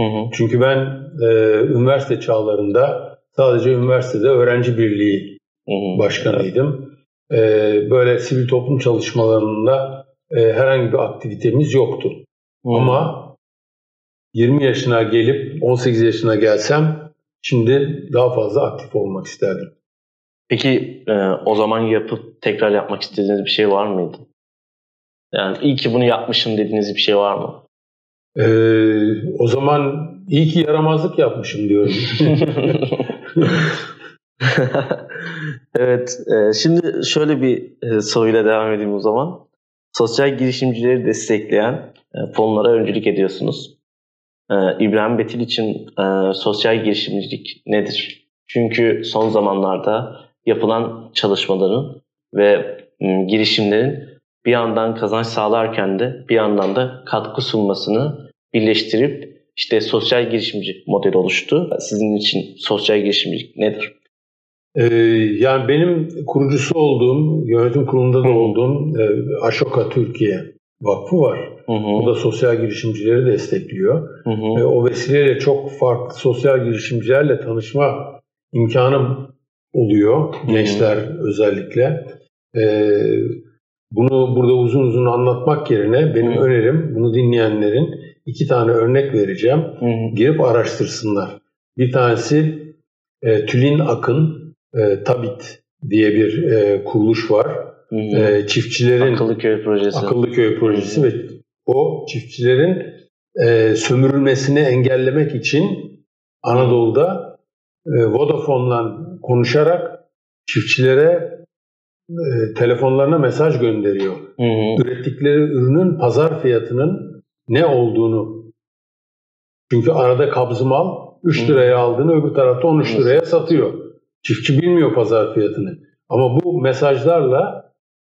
A: Hı hı.
B: Çünkü ben eee, üniversite çağlarında sadece üniversitede öğrenci birliği
A: Hı hı.
B: başkanıydım. Eee, böyle sivil toplum çalışmalarında eee, herhangi bir aktivitemiz yoktu.
A: Hı.
B: Ama 20 yaşına gelip 18 yaşına gelsem şimdi daha fazla aktif olmak isterdim.
A: Peki e, o zaman yapıp tekrar yapmak istediğiniz bir şey var mıydı? Yani iyi ki bunu yapmışım dediğiniz bir şey var mı?
B: Ee, o zaman iyi ki yaramazlık yapmışım diyorum. [laughs]
A: evet, e, şimdi şöyle bir e, soruyla devam edeyim o zaman. Sosyal girişimcileri destekleyen e, fonlara öncülük ediyorsunuz. E, İbrahim Betil için e, sosyal girişimcilik nedir? Çünkü son zamanlarda yapılan çalışmaların ve m, girişimlerin bir yandan kazanç sağlarken de bir yandan da katkı sunmasını birleştirip işte sosyal girişimci modeli oluştu. Sizin için sosyal girişimcilik nedir?
B: Ee, yani benim kurucusu olduğum, yönetim kurulunda da
A: Hı.
B: olduğum e, Ashoka Türkiye Vakfı var.
A: Hı
B: O
A: hı,
B: da sosyal girişimcileri destekliyor.
A: hı hı,
B: o vesileyle çok farklı sosyal girişimcilerle tanışma imkanım oluyor.
A: Hı.
B: Gençler özellikle. Ee, bunu burada uzun uzun anlatmak yerine benim
A: Hı.
B: önerim bunu dinleyenlerin iki tane örnek vereceğim.
A: hı hı.
B: Girip araştırsınlar. Bir tanesi e, Tülin Akın e, Tabit diye bir e, kuruluş var.
A: Hı hı.
B: E, çiftçilerin
A: Akıllı köy projesi.
B: Akıllı Köy projesi
A: Hı.
B: ve o çiftçilerin e, sömürülmesini engellemek için Anadolu'da e, Vodafone'la konuşarak çiftçilere e, telefonlarına mesaj gönderiyor.
A: Hı hı.
B: Ürettikleri ürünün pazar fiyatının ne olduğunu. Çünkü arada kabzı mal 3
A: Hı.
B: liraya aldığını öbür tarafta 13
A: Nasıl?
B: liraya satıyor. Çiftçi bilmiyor pazar fiyatını. Ama bu mesajlarla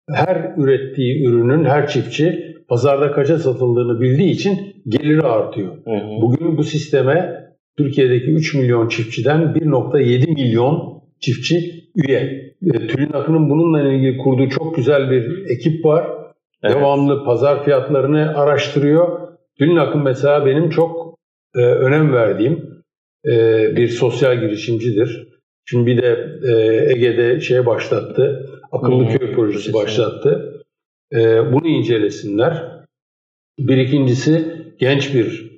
B: her ürettiği ürünün her çiftçi pazarda kaça satıldığını bildiği için geliri artıyor.
A: Hı hı.
B: Bugün bu sisteme Türkiye'deki 3 milyon çiftçiden 1.7 milyon çiftçi üye. E, Tülin Akın'ın bununla ilgili kurduğu çok güzel bir ekip var.
A: Evet.
B: Devamlı pazar fiyatlarını araştırıyor. Tülin Akın mesela benim çok e, önem verdiğim e, bir sosyal girişimcidir. Şimdi bir de e, Ege'de şeye başlattı. Akıllı
A: hı.
B: köy projesi başlattı. E, bunu incelesinler. Bir ikincisi genç bir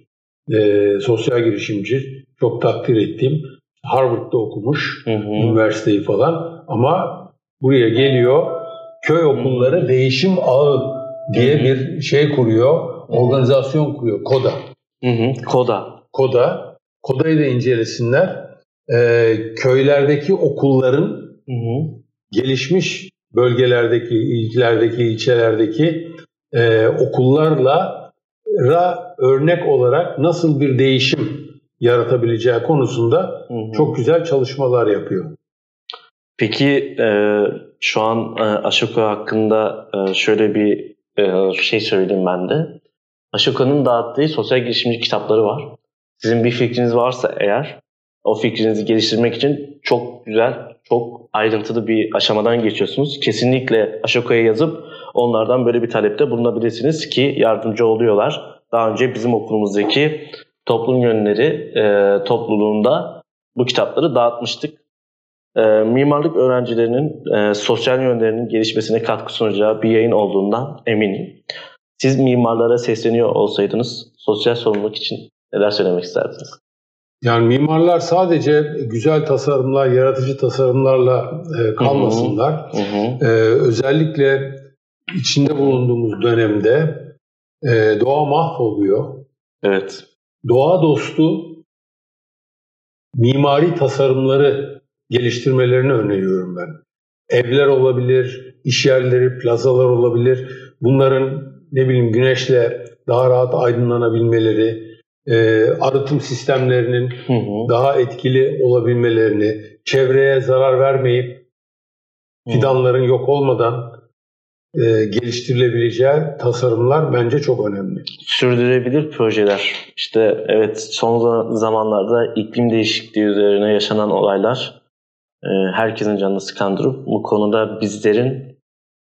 B: e, sosyal girişimci. Çok takdir ettiğim. Harvard'da okumuş
A: hı.
B: üniversiteyi falan ama buraya geliyor köy okulları değişim ağı diye
A: Hı hı.
B: bir şey kuruyor, organizasyon kuruyor, KODA.
A: Hı hı. Koda.
B: KODA, KODA'yı da incelesinler. Ee, köylerdeki okulların
A: Hı hı.
B: gelişmiş bölgelerdeki, illerdeki, ilçelerdeki e, okullarla ra örnek olarak nasıl bir değişim yaratabileceği konusunda
A: Hı hı.
B: çok güzel çalışmalar yapıyor.
A: Peki e, şu an e, Ashoka hakkında e, şöyle bir e, şey söyleyeyim ben de. Ashoka'nın dağıttığı sosyal girişimci kitapları var. Sizin bir fikriniz varsa eğer o fikrinizi geliştirmek için çok güzel, çok ayrıntılı bir aşamadan geçiyorsunuz. Kesinlikle Ashoka'ya yazıp onlardan böyle bir talepte bulunabilirsiniz ki yardımcı oluyorlar. Daha önce bizim okulumuzdaki toplum yönleri e, topluluğunda bu kitapları dağıtmıştık. E, mimarlık öğrencilerinin e, sosyal yönlerinin gelişmesine katkı sunacağı bir yayın olduğundan eminim. Siz mimarlara sesleniyor olsaydınız sosyal sorumluluk için neler söylemek isterdiniz?
B: Yani mimarlar sadece güzel tasarımlar, yaratıcı tasarımlarla e, kalmasınlar.
A: Hı hı.
B: Ee, özellikle içinde bulunduğumuz dönemde e, doğa mahvoluyor.
A: Evet.
B: Doğa dostu mimari tasarımları geliştirmelerini öneriyorum ben. Evler olabilir, iş yerleri, plazalar olabilir. Bunların ne bileyim güneşle daha rahat aydınlanabilmeleri, e, arıtım sistemlerinin
A: Hı hı.
B: daha etkili olabilmelerini, çevreye zarar vermeyip fidanların yok olmadan e, geliştirilebileceği tasarımlar bence çok önemli.
A: Sürdürülebilir projeler. İşte evet son za- zamanlarda iklim değişikliği üzerine yaşanan olaylar herkesin canını sıkan durum. Bu konuda bizlerin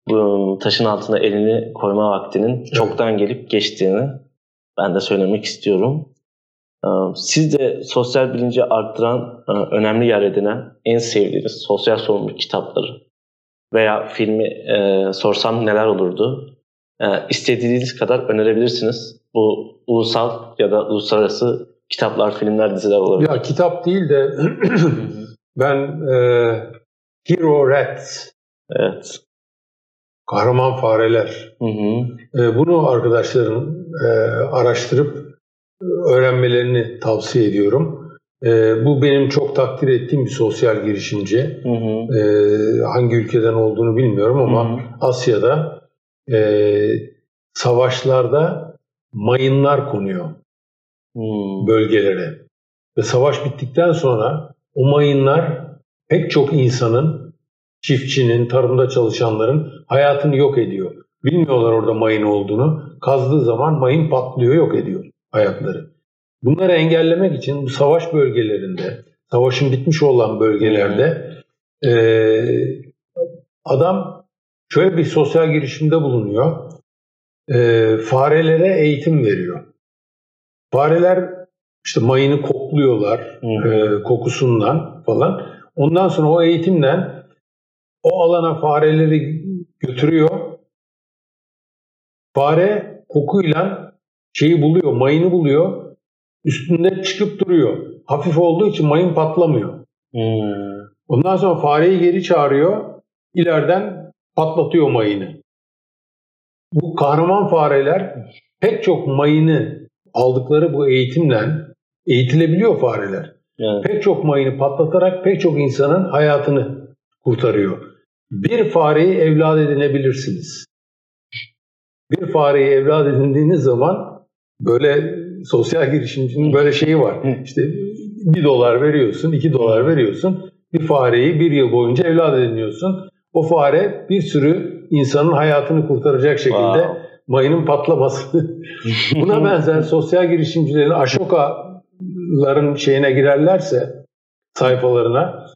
A: bu taşın altına elini koyma vaktinin çoktan gelip geçtiğini ben de söylemek istiyorum. E, Siz de sosyal bilinci arttıran e, önemli yer edinen en sevdiğiniz sosyal sorumluluk kitapları veya filmi e, sorsam neler olurdu? E, istediğiniz kadar önerebilirsiniz. Bu ulusal ya da uluslararası kitaplar, filmler, diziler olabilir.
B: Ya kitap değil de [clears throat] ben e, Hero Rats,
A: evet.
B: kahraman fareler,
A: Hı hı.
B: e, bunu arkadaşların e, araştırıp öğrenmelerini tavsiye ediyorum. E, bu benim çok takdir ettiğim bir sosyal girişimci.
A: Hı hı.
B: E, hangi ülkeden olduğunu bilmiyorum ama
A: Hı hı.
B: Asya'da e, savaşlarda mayınlar konuyor
A: Hmm.
B: bölgelere. Ve savaş bittikten sonra o mayınlar pek çok insanın, çiftçinin, tarımda çalışanların hayatını yok ediyor. Bilmiyorlar orada mayın olduğunu. Kazdığı zaman mayın patlıyor, yok ediyor hayatları. Bunları engellemek için bu savaş bölgelerinde, savaşın bitmiş olan bölgelerde adam şöyle bir sosyal girişimde bulunuyor. Farelere eğitim veriyor. Fareler işte mayını kokluyorlar e, kokusundan falan. Ondan sonra o eğitimden o alana fareleri götürüyor. Fare kokuyla şeyi buluyor, mayını buluyor. Üstünde çıkıp duruyor. Hafif olduğu için mayın patlamıyor.
A: Hmm.
B: Ondan sonra fareyi geri çağırıyor. İleriden patlatıyor mayını. Bu kahraman fareler pek çok mayını aldıkları bu eğitimle eğitilebiliyor fareler.
A: Yani,
B: Pek çok mayını patlatarak pek çok insanın hayatını kurtarıyor. Bir fareyi evlat edinebilirsiniz. Bir fareyi evlat edindiğiniz zaman böyle sosyal girişimcinin böyle şeyi var. İşte bir dolar veriyorsun, iki dolar veriyorsun. Bir fareyi bir yıl boyunca evlat ediniyorsun. O fare bir sürü insanın hayatını kurtaracak şekilde
A: Wow.
B: mayının patlaması. [laughs] Buna benzer sosyal girişimcilerin Aşoka'ların şeyine girerlerse sayfalarına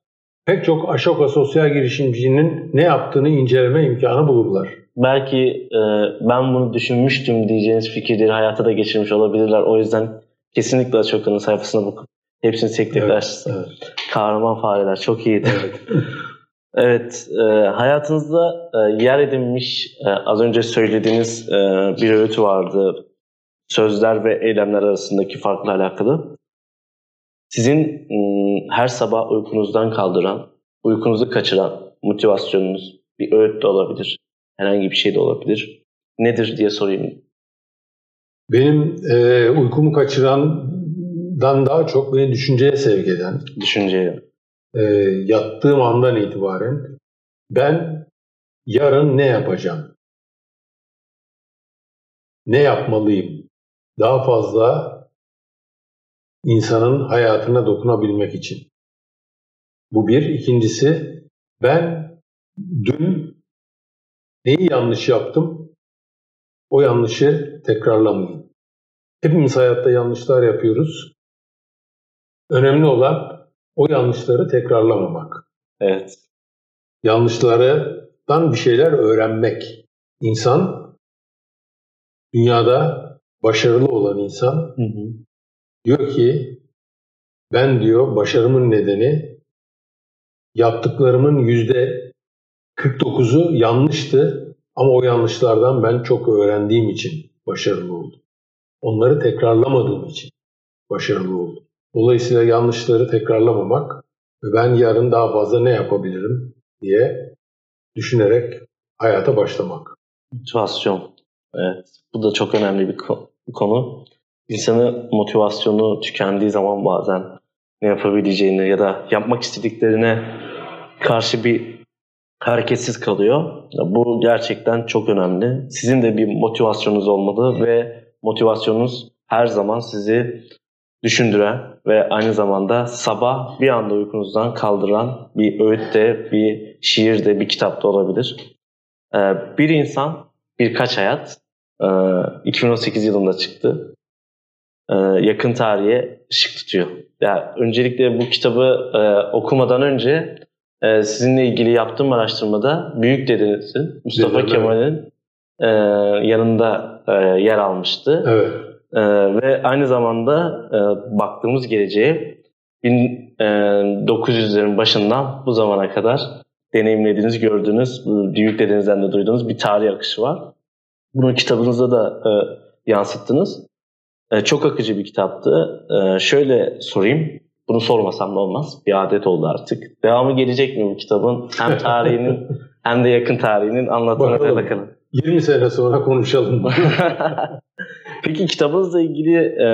B: pek çok Aşoka sosyal girişimcinin ne yaptığını inceleme imkanı bulurlar.
A: belki e, ben bunu düşünmüştüm diyeceğiniz fikirleri hayata da geçirmiş olabilirler. O yüzden kesinlikle Açoka'nın sayfasına bakıp hepsini tek tek
B: Evet, evet.
A: Kahraman fareler çok iyiydi.
B: Evet. [laughs]
A: Evet, e, hayatınızda e, yer edinmiş, e, az önce söylediğiniz e, bir öğütü vardı. Sözler ve eylemler arasındaki farkla alakalı. Sizin ıı, her sabah uykunuzdan kaldıran, uykunuzu kaçıran motivasyonunuz bir öğüt de olabilir. Herhangi bir şey de olabilir. Nedir diye sorayım.
B: Benim e, uykumu kaçırandan daha çok beni düşünceye sevk eden.
A: Düşünceye.
B: E, yattığım andan itibaren ben yarın ne yapacağım? Ne yapmalıyım? Daha fazla insanın hayatına dokunabilmek için. Bu bir. İkincisi ben dün neyi yanlış yaptım? O yanlışı tekrarlamayayım. Hepimiz hayatta yanlışlar yapıyoruz. Önemli olan o yanlışları tekrarlamamak.
A: Evet.
B: Yanlışlardan bir şeyler öğrenmek. İnsan dünyada başarılı olan insan hı hı. diyor ki ben diyor başarımın nedeni yaptıklarımın yüzde 49'u yanlıştı ama o yanlışlardan ben çok öğrendiğim için başarılı oldum. Onları tekrarlamadığım için başarılı oldum. Dolayısıyla yanlışları tekrarlamamak ve ben yarın daha fazla ne yapabilirim diye düşünerek hayata başlamak.
A: Motivasyon. Evet. Bu da çok önemli bir konu. İnsanı motivasyonu tükendiği zaman bazen ne yapabileceğini ya da yapmak istediklerine karşı bir hareketsiz kalıyor. Bu gerçekten çok önemli. Sizin de bir motivasyonunuz olmalı ve motivasyonunuz her zaman sizi düşündüren ve aynı zamanda sabah bir anda uykunuzdan kaldıran bir öğüt de, bir şiir de, bir kitap da olabilir. Ee, bir insan birkaç hayat 2018 ee, yılında çıktı. Ee, yakın tarihe ışık tutuyor. Yani öncelikle bu kitabı e, okumadan önce e, sizinle ilgili yaptığım araştırmada büyük dedenizin Mustafa Kemal'in e, yanında yer almıştı.
B: Evet.
A: Ve aynı zamanda baktığımız geleceğe 1900'lerin başından bu zamana kadar deneyimlediğiniz, gördüğünüz, büyük dedenizden de duyduğunuz bir tarih akışı var. Bunu kitabınızda da e, yansıttınız. E, çok akıcı bir kitaptı. E, şöyle sorayım. Bunu sormasam da olmaz. Bir adet oldu artık. Devamı gelecek mi bu kitabın? Hem tarihinin [laughs] hem de yakın tarihinin anlatımına bakalım. bakalım.
B: 20 sene sonra konuşalım. [laughs]
A: Peki kitabınızla ilgili e,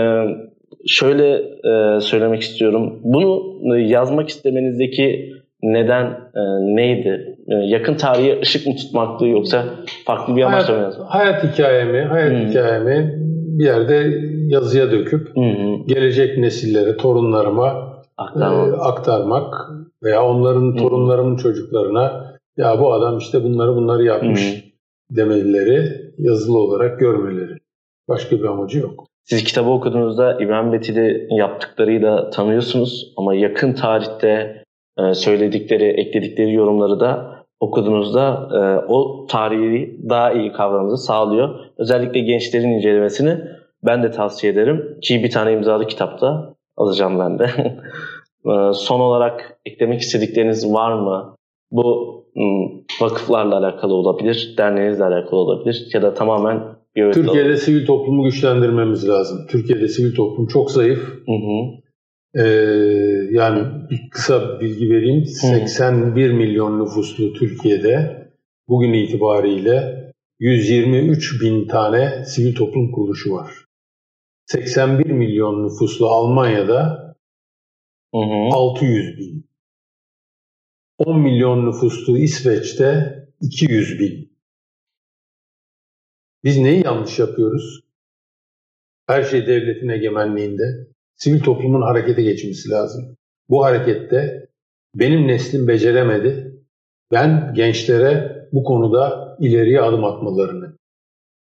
A: şöyle e, söylemek istiyorum. Bunu yazmak istemenizdeki neden e, neydi? E, yakın tarihe ışık mı tutmaktı yoksa farklı bir amaçla mı yazmak?
B: Hayat hikayemi, hayat hmm. hikayemi bir yerde yazıya döküp hmm. gelecek nesillere, torunlarıma aktarmak. E, aktarmak veya onların hmm. torunlarımın çocuklarına ya bu adam işte bunları bunları yapmış hmm. demeleri, yazılı olarak görmeleri. Başka bir amacı yok.
A: Siz kitabı okuduğunuzda İbrahim Betili yaptıklarıyla tanıyorsunuz ama yakın tarihte e, söyledikleri, ekledikleri yorumları da okuduğunuzda e, o tarihi daha iyi kavramamızı sağlıyor. Özellikle gençlerin incelemesini ben de tavsiye ederim. Ki bir tane imzalı kitapta alacağım ben de. [laughs] E, son olarak eklemek istedikleriniz var mı? Bu vakıflarla alakalı olabilir, derneğinizle alakalı olabilir ya da tamamen
B: bir Türkiye'de olabilir. sivil toplumu güçlendirmemiz lazım. Türkiye'de sivil toplum çok zayıf. Hı hı. Ee, yani bir kısa bilgi vereyim. 81 milyon nüfuslu Türkiye'de bugün itibariyle 123 bin tane sivil toplum kuruluşu var. 81 milyon nüfuslu Almanya'da hı hı. 600 bin. 10 milyon nüfuslu İsveç'te 200 bin. Biz neyi yanlış yapıyoruz? Her şey devletin egemenliğinde sivil toplumun harekete geçmesi lazım. Bu harekette benim neslim beceremedi. Ben gençlere bu konuda ileriye adım atmalarını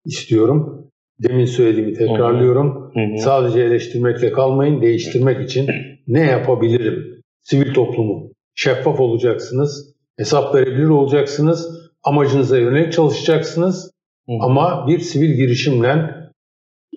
B: istiyorum. Demin söylediğimi tekrarlıyorum. Hı hı. Sadece eleştirmekle kalmayın, değiştirmek için ne yapabilirim? Sivil toplumu şeffaf olacaksınız, hesap verebilir olacaksınız, amacınıza yönelik çalışacaksınız. Hı hı. Ama bir sivil girişimle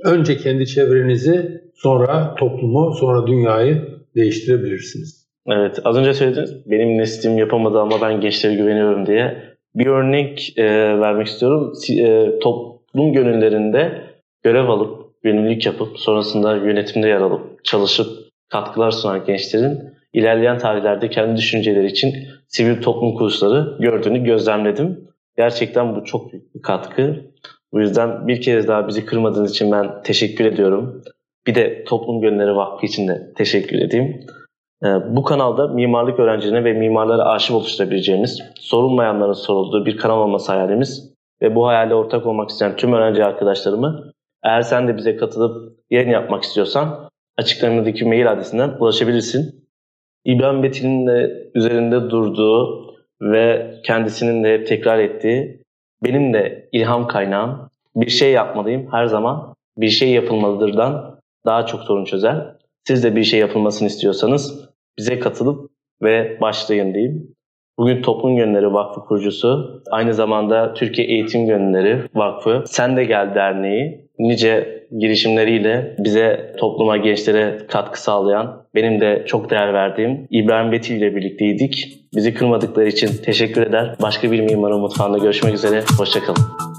B: önce kendi çevrenizi sonra toplumu, sonra dünyayı değiştirebilirsiniz.
A: Evet, az önce söylediniz. Benim neslim yapamadı ama ben gençlere güveniyorum diye. Bir örnek e, vermek istiyorum. E, toplum gönüllerinde görev alıp gönüllülük yapıp sonrasında yönetimde yer alıp çalışıp katkılar sunan gençlerin ilerleyen tarihlerde kendi düşünceleri için sivil toplum kuruluşları gördüğünü gözlemledim. Gerçekten bu çok büyük bir katkı. Bu yüzden bir kez daha bizi kırmadığınız için ben teşekkür ediyorum. Bir de Toplum Gönülleri Vakfı için de teşekkür edeyim. Ee, bu kanalda mimarlık öğrencilerine ve mimarlara arşiv oluşturabileceğimiz, sorulmayanların sorulduğu bir kanal olması hayalimiz ve bu hayale ortak olmak isteyen tüm öğrenci arkadaşlarımı eğer sen de bize katılıp yayın yapmak istiyorsan açıklamadaki mail adresinden ulaşabilirsin. İbrahim Betil'in de üzerinde durduğu ve kendisinin de tekrar ettiği benim de ilham kaynağım bir şey yapmalıyım her zaman bir şey yapılmalıdırdan daha çok sorun çözer. Siz de bir şey yapılmasını istiyorsanız bize katılıp ve başlayın diyeyim. Bugün Toplum Gönülleri Vakfı kurucusu, aynı zamanda Türkiye Eğitim Gönülleri Vakfı, Sen de Gel Derneği, nice girişimleriyle bize, topluma, gençlere katkı sağlayan, benim de çok değer verdiğim İbrahim Betil ile birlikteydik. Bizi kırmadıkları için teşekkür eder. Başka bir mimarın mutfağında görüşmek üzere. Hoşçakalın.